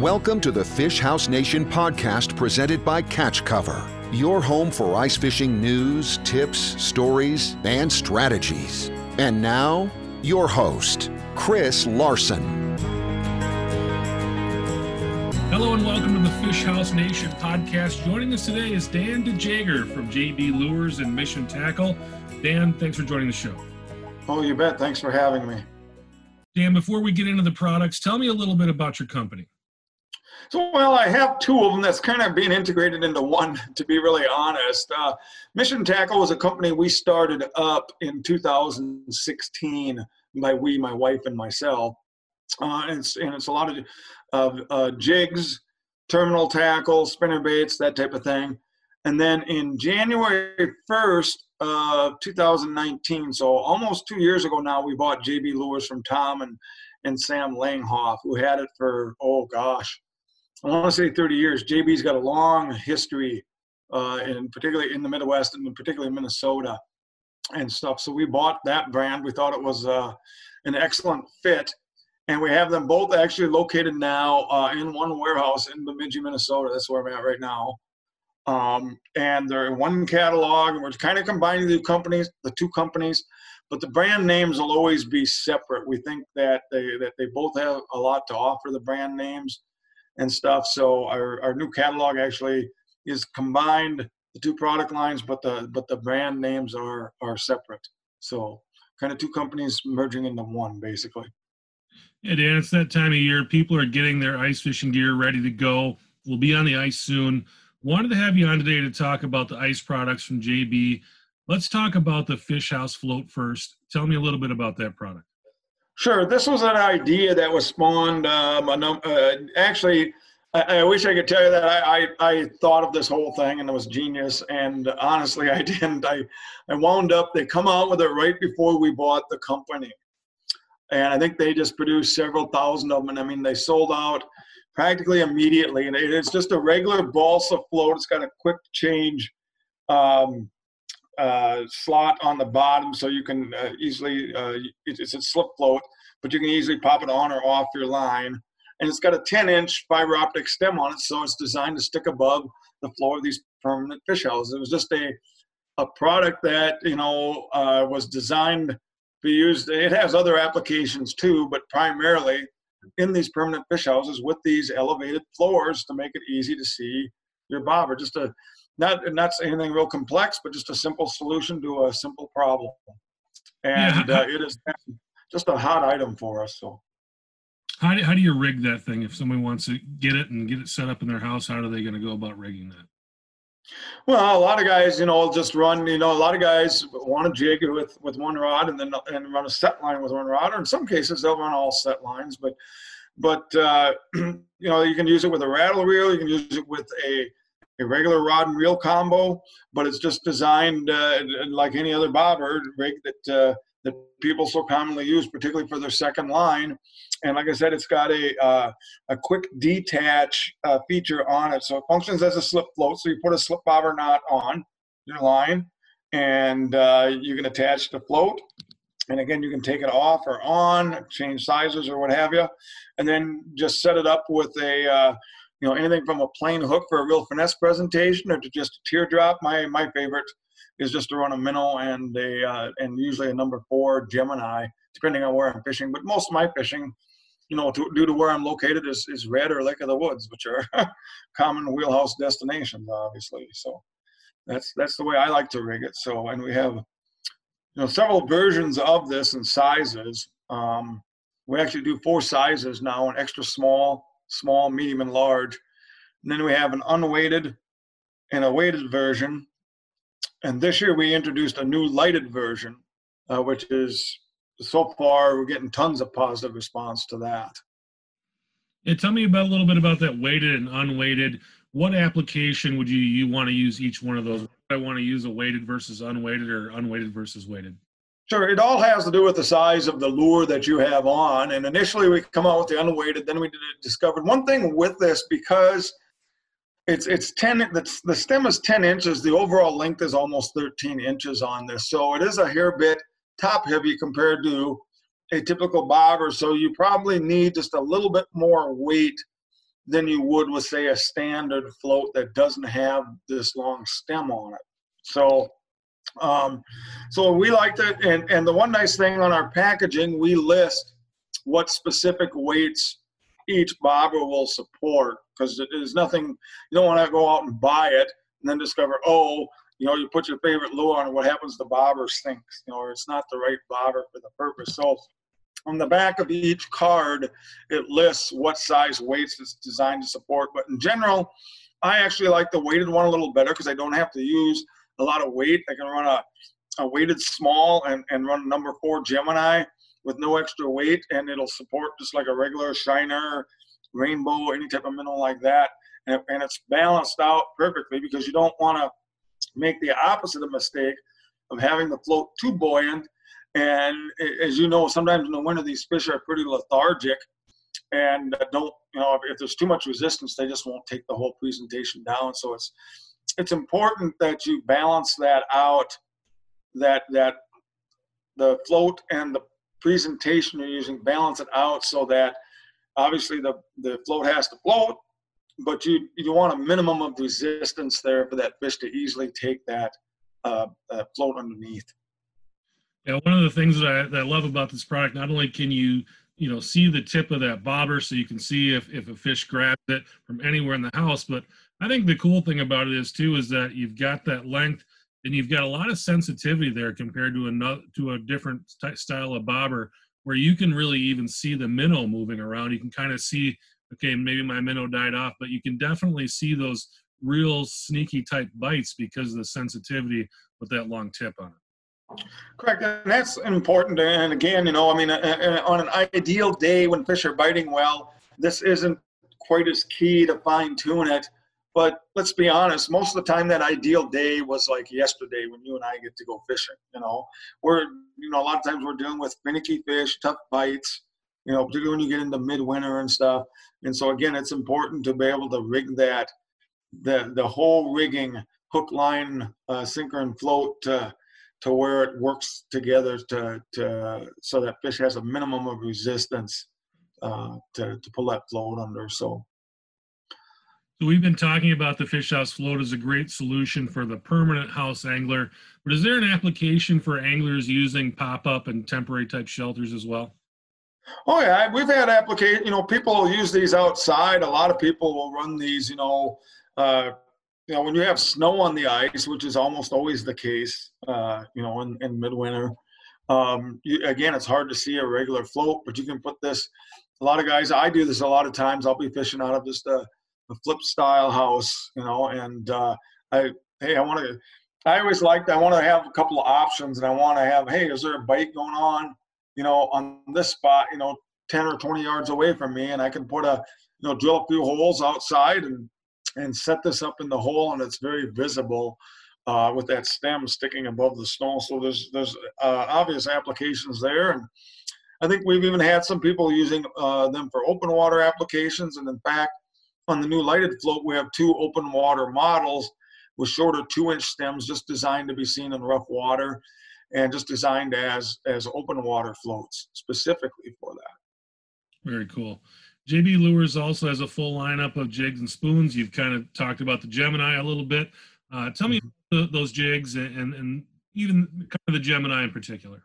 Welcome to the Fish House Nation podcast presented by Catch Cover, your home for ice fishing news, tips, stories, and strategies. And now, your host, Chris Larson. Hello and welcome to the Fish House Nation podcast. Joining us today is Dan DeJager from JB Lures and Mission Tackle. Dan, thanks for joining the show. Oh, you bet. Thanks for having me. Dan, before we get into the products, tell me a little bit about your company. So, well, I have two of them that's kind of being integrated into one, to be really honest. Uh, Mission Tackle was a company we started up in 2016 by we, my wife, and myself. Uh, and, it's, and it's a lot of, of uh, jigs, terminal tackle, spinner baits, that type of thing. And then in January 1st, of 2019, so almost two years ago now, we bought JB Lures from Tom and, and Sam Langhoff, who had it for, oh gosh, I want to say 30 years. JB's got a long history, uh, and particularly in the Midwest and particularly Minnesota and stuff. So we bought that brand. We thought it was uh, an excellent fit. And we have them both actually located now uh, in one warehouse in Bemidji, Minnesota. That's where I'm at right now. Um, and they're in one catalog, and we're kind of combining the companies, the two companies, but the brand names will always be separate. We think that they that they both have a lot to offer the brand names and stuff. So our, our new catalog actually is combined the two product lines, but the but the brand names are are separate. So kind of two companies merging into one basically. Yeah, Dan, it's that time of year. People are getting their ice fishing gear ready to go. We'll be on the ice soon. Wanted to have you on today to talk about the ice products from JB. Let's talk about the Fish House float first. Tell me a little bit about that product. Sure. This was an idea that was spawned. Um, uh, actually, I, I, wish I could tell you that I, I, I, thought of this whole thing and it was genius. And honestly, I didn't. I, I wound up, they come out with it right before we bought the company. And I think they just produced several thousand of them. And I mean, they sold out practically immediately. And it's just a regular balsa float. It's got a quick change um, uh, slot on the bottom, so you can uh, easily, uh, it's a slip float, but you can easily pop it on or off your line. And it's got a 10 inch fiber optic stem on it, so it's designed to stick above the floor of these permanent fish houses. It was just a, a product that, you know, uh, was designed to be used. It has other applications too, but primarily in these permanent fish houses with these elevated floors to make it easy to see your bobber. Just a not not anything real complex, but just a simple solution to a simple problem. And yeah. uh, it is just a hot item for us. So. How do, how do you rig that thing if somebody wants to get it and get it set up in their house? How are they going to go about rigging that? Well, a lot of guys, you know, just run. You know, a lot of guys want to jig with with one rod and then and run a set line with one rod. Or in some cases, they'll run all set lines. But but uh, you know, you can use it with a rattle reel. You can use it with a a regular rod and reel combo, but it's just designed uh, like any other bobber rig that uh, that people so commonly use, particularly for their second line. And like I said, it's got a uh, a quick detach uh, feature on it, so it functions as a slip float. So you put a slip bobber knot on your line, and uh, you can attach the float. And again, you can take it off or on, change sizes or what have you, and then just set it up with a uh, you know anything from a plain hook for a real finesse presentation or to just a teardrop. My my favorite is just to run a minnow and a uh, and usually a number four Gemini, depending on where I'm fishing. But most of my fishing, you know, to, due to where I'm located, is is Red or Lake of the Woods, which are common wheelhouse destinations, obviously. So that's that's the way I like to rig it. So and we have you know several versions of this and sizes. Um, we actually do four sizes now: an extra small, small, medium, and large. And then we have an unweighted and a weighted version. And this year we introduced a new lighted version, uh, which is so far we're getting tons of positive response to that. And tell me about a little bit about that weighted and unweighted. What application would you you want to use each one of those? I want to use a weighted versus unweighted or unweighted versus weighted. Sure, it all has to do with the size of the lure that you have on. And initially, we come out with the unweighted. Then we discovered one thing with this because it's it's ten. The, the stem is ten inches. The overall length is almost thirteen inches on this. So it is a hair bit top heavy compared to a typical bobber. So you probably need just a little bit more weight than you would with say a standard float that doesn't have this long stem on it. So um, so we like that and, and the one nice thing on our packaging, we list what specific weights each bobber will support because there's nothing you don't want to go out and buy it and then discover oh you know you put your favorite lure on what happens the bobber stinks you know or it's not the right bobber for the purpose so on the back of each card, it lists what size weights it's designed to support. But in general, I actually like the weighted one a little better because I don't have to use a lot of weight. I can run a, a weighted small and, and run number four Gemini with no extra weight, and it'll support just like a regular shiner, rainbow, any type of minnow like that. And, and it's balanced out perfectly because you don't want to make the opposite of mistake of having the float too buoyant and as you know, sometimes in the winter, these fish are pretty lethargic and uh, don't, you know, if there's too much resistance, they just won't take the whole presentation down. So it's, it's important that you balance that out, that, that the float and the presentation you're using balance it out so that obviously the, the float has to float, but you, you want a minimum of resistance there for that fish to easily take that, uh, that float underneath. Yeah, one of the things that I, that I love about this product, not only can you you know see the tip of that bobber so you can see if, if a fish grabs it from anywhere in the house but i think the cool thing about it is too is that you've got that length and you've got a lot of sensitivity there compared to another to a different style of bobber where you can really even see the minnow moving around you can kind of see okay maybe my minnow died off but you can definitely see those real sneaky type bites because of the sensitivity with that long tip on it Correct, and that's important. And again, you know, I mean, uh, uh, on an ideal day when fish are biting well, this isn't quite as key to fine tune it. But let's be honest, most of the time that ideal day was like yesterday when you and I get to go fishing. You know, we're you know a lot of times we're dealing with finicky fish, tough bites. You know, particularly when you get into midwinter and stuff. And so again, it's important to be able to rig that, the the whole rigging, hook, line, uh, sinker, and float. Uh, to where it works together to, to so that fish has a minimum of resistance uh, to, to pull that float under. So. So we've been talking about the fish house float as a great solution for the permanent house angler, but is there an application for anglers using pop-up and temporary type shelters as well? Oh yeah, we've had application. You know, people use these outside. A lot of people will run these. You know, uh, you know, when you have snow on the ice, which is almost always the case, uh, you know, in, in midwinter, um, you, again, it's hard to see a regular float, but you can put this. A lot of guys, I do this a lot of times. I'll be fishing out of just a, a flip style house, you know, and uh, I, hey, I want to, I always liked, I want to have a couple of options and I want to have, hey, is there a bite going on, you know, on this spot, you know, 10 or 20 yards away from me, and I can put a, you know, drill a few holes outside and and set this up in the hole and it's very visible uh, with that stem sticking above the snow. So there's there's uh, obvious applications there, and I think we've even had some people using uh, them for open water applications. And in fact, on the new lighted float, we have two open water models with shorter two-inch stems, just designed to be seen in rough water, and just designed as as open water floats specifically for that. Very cool. JB Lures also has a full lineup of jigs and spoons. You've kind of talked about the Gemini a little bit. Uh, tell me mm-hmm. those jigs and, and even kind of the Gemini in particular.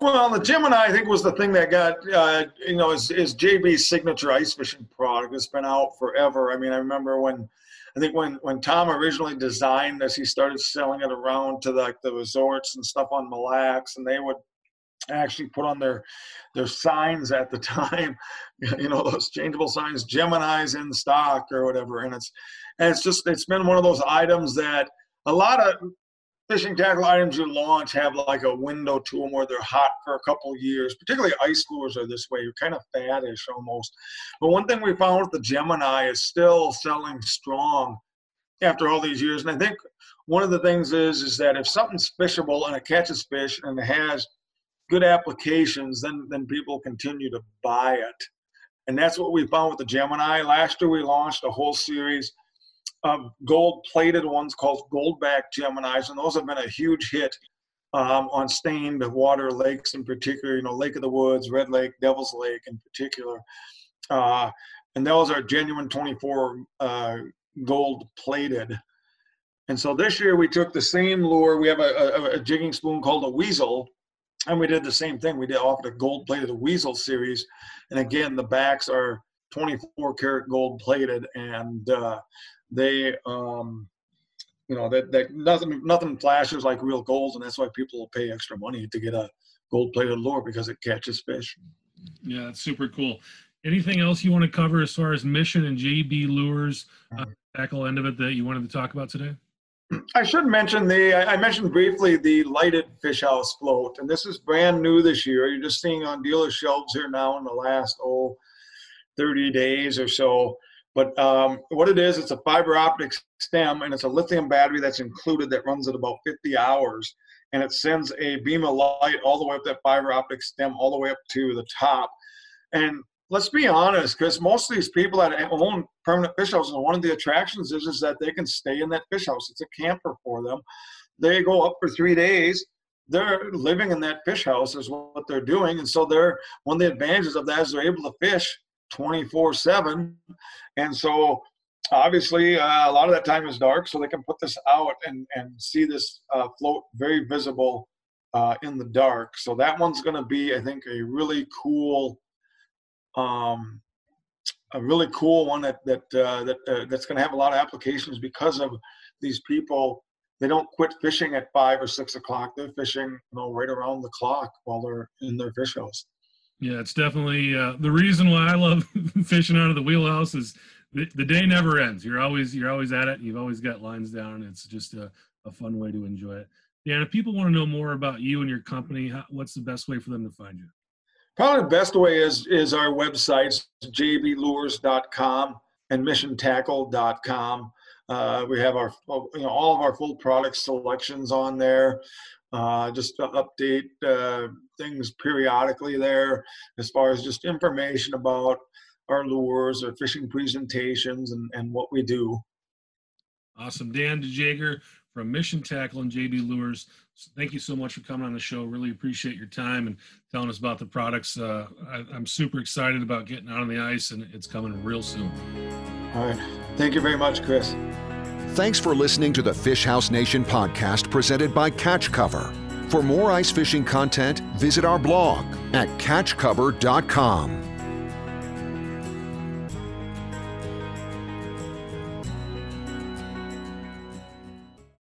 Well, the Gemini, I think, was the thing that got, uh, you know, is, is JB's signature ice fishing product. It's been out forever. I mean, I remember when, I think when, when Tom originally designed this, he started selling it around to like the resorts and stuff on Mille Lacs, and they would actually put on their their signs at the time, you know, those changeable signs, Gemini's in stock or whatever. And it's and it's just it's been one of those items that a lot of fishing tackle items you launch have like a window to them where they're hot for a couple years. Particularly ice lures are this way. You're kind of faddish almost. But one thing we found with the Gemini is still selling strong after all these years. And I think one of the things is is that if something's fishable and it catches fish and it has good applications, then then people continue to buy it. And that's what we found with the Gemini. Last year we launched a whole series of gold plated ones called Goldback Geminis, and those have been a huge hit um, on stained water lakes in particular, you know, Lake of the Woods, Red Lake, Devil's Lake in particular. Uh, and those are genuine 24 uh, gold plated. And so this year we took the same lure. We have a, a, a, jigging spoon called a weasel, and we did the same thing. We did offered a gold plated weasel series, and again the backs are 24 karat gold plated, and uh, they, um, you know, that that nothing nothing flashes like real gold, and that's why people will pay extra money to get a gold plated lure because it catches fish. Yeah, it's super cool. Anything else you want to cover as far as mission and JB lures, uh, tackle end of it that you wanted to talk about today? I should mention the, I mentioned briefly the lighted fish house float, and this is brand new this year. You're just seeing on dealer shelves here now in the last, oh, 30 days or so. But um, what it is, it's a fiber optic stem and it's a lithium battery that's included that runs at about 50 hours. And it sends a beam of light all the way up that fiber optic stem, all the way up to the top. And let's be honest, because most of these people that own permanent fish houses, one of the attractions is, is that they can stay in that fish house. It's a camper for them. They go up for three days. They're living in that fish house is what they're doing. And so they're one of the advantages of that is they're able to fish 24 7. And so obviously uh, a lot of that time is dark, so they can put this out and, and see this uh, float very visible uh, in the dark. So that one's going to be, I think, a really cool um, a really cool one that that uh, that uh, that's going to have a lot of applications because of these people. They don't quit fishing at five or six o'clock. They're fishing, you know, right around the clock while they're in their fish house. Yeah, it's definitely uh, the reason why I love fishing out of the wheelhouse is the, the, day never ends. You're always you're always at it. You've always got lines down. It's just a, a fun way to enjoy it. Dan, if people want to know more about you and your company, how, what's the best way for them to find you? Probably the best way is is our websites, jblures.com and missiontackle.com. Uh, we have our you know all of our full product selections on there. Uh, just to update uh, things periodically there as far as just information about our lures or fishing presentations and, and what we do. Awesome. Dan DeJager from Mission Tackle and JB Lures. Thank you so much for coming on the show. Really appreciate your time and telling us about the products. Uh, I, I'm super excited about getting out on the ice, and it's coming real soon. All right. Thank you very much, Chris. Thanks for listening to the Fish House Nation podcast presented by Catch Cover. For more ice fishing content, visit our blog at catchcover.com.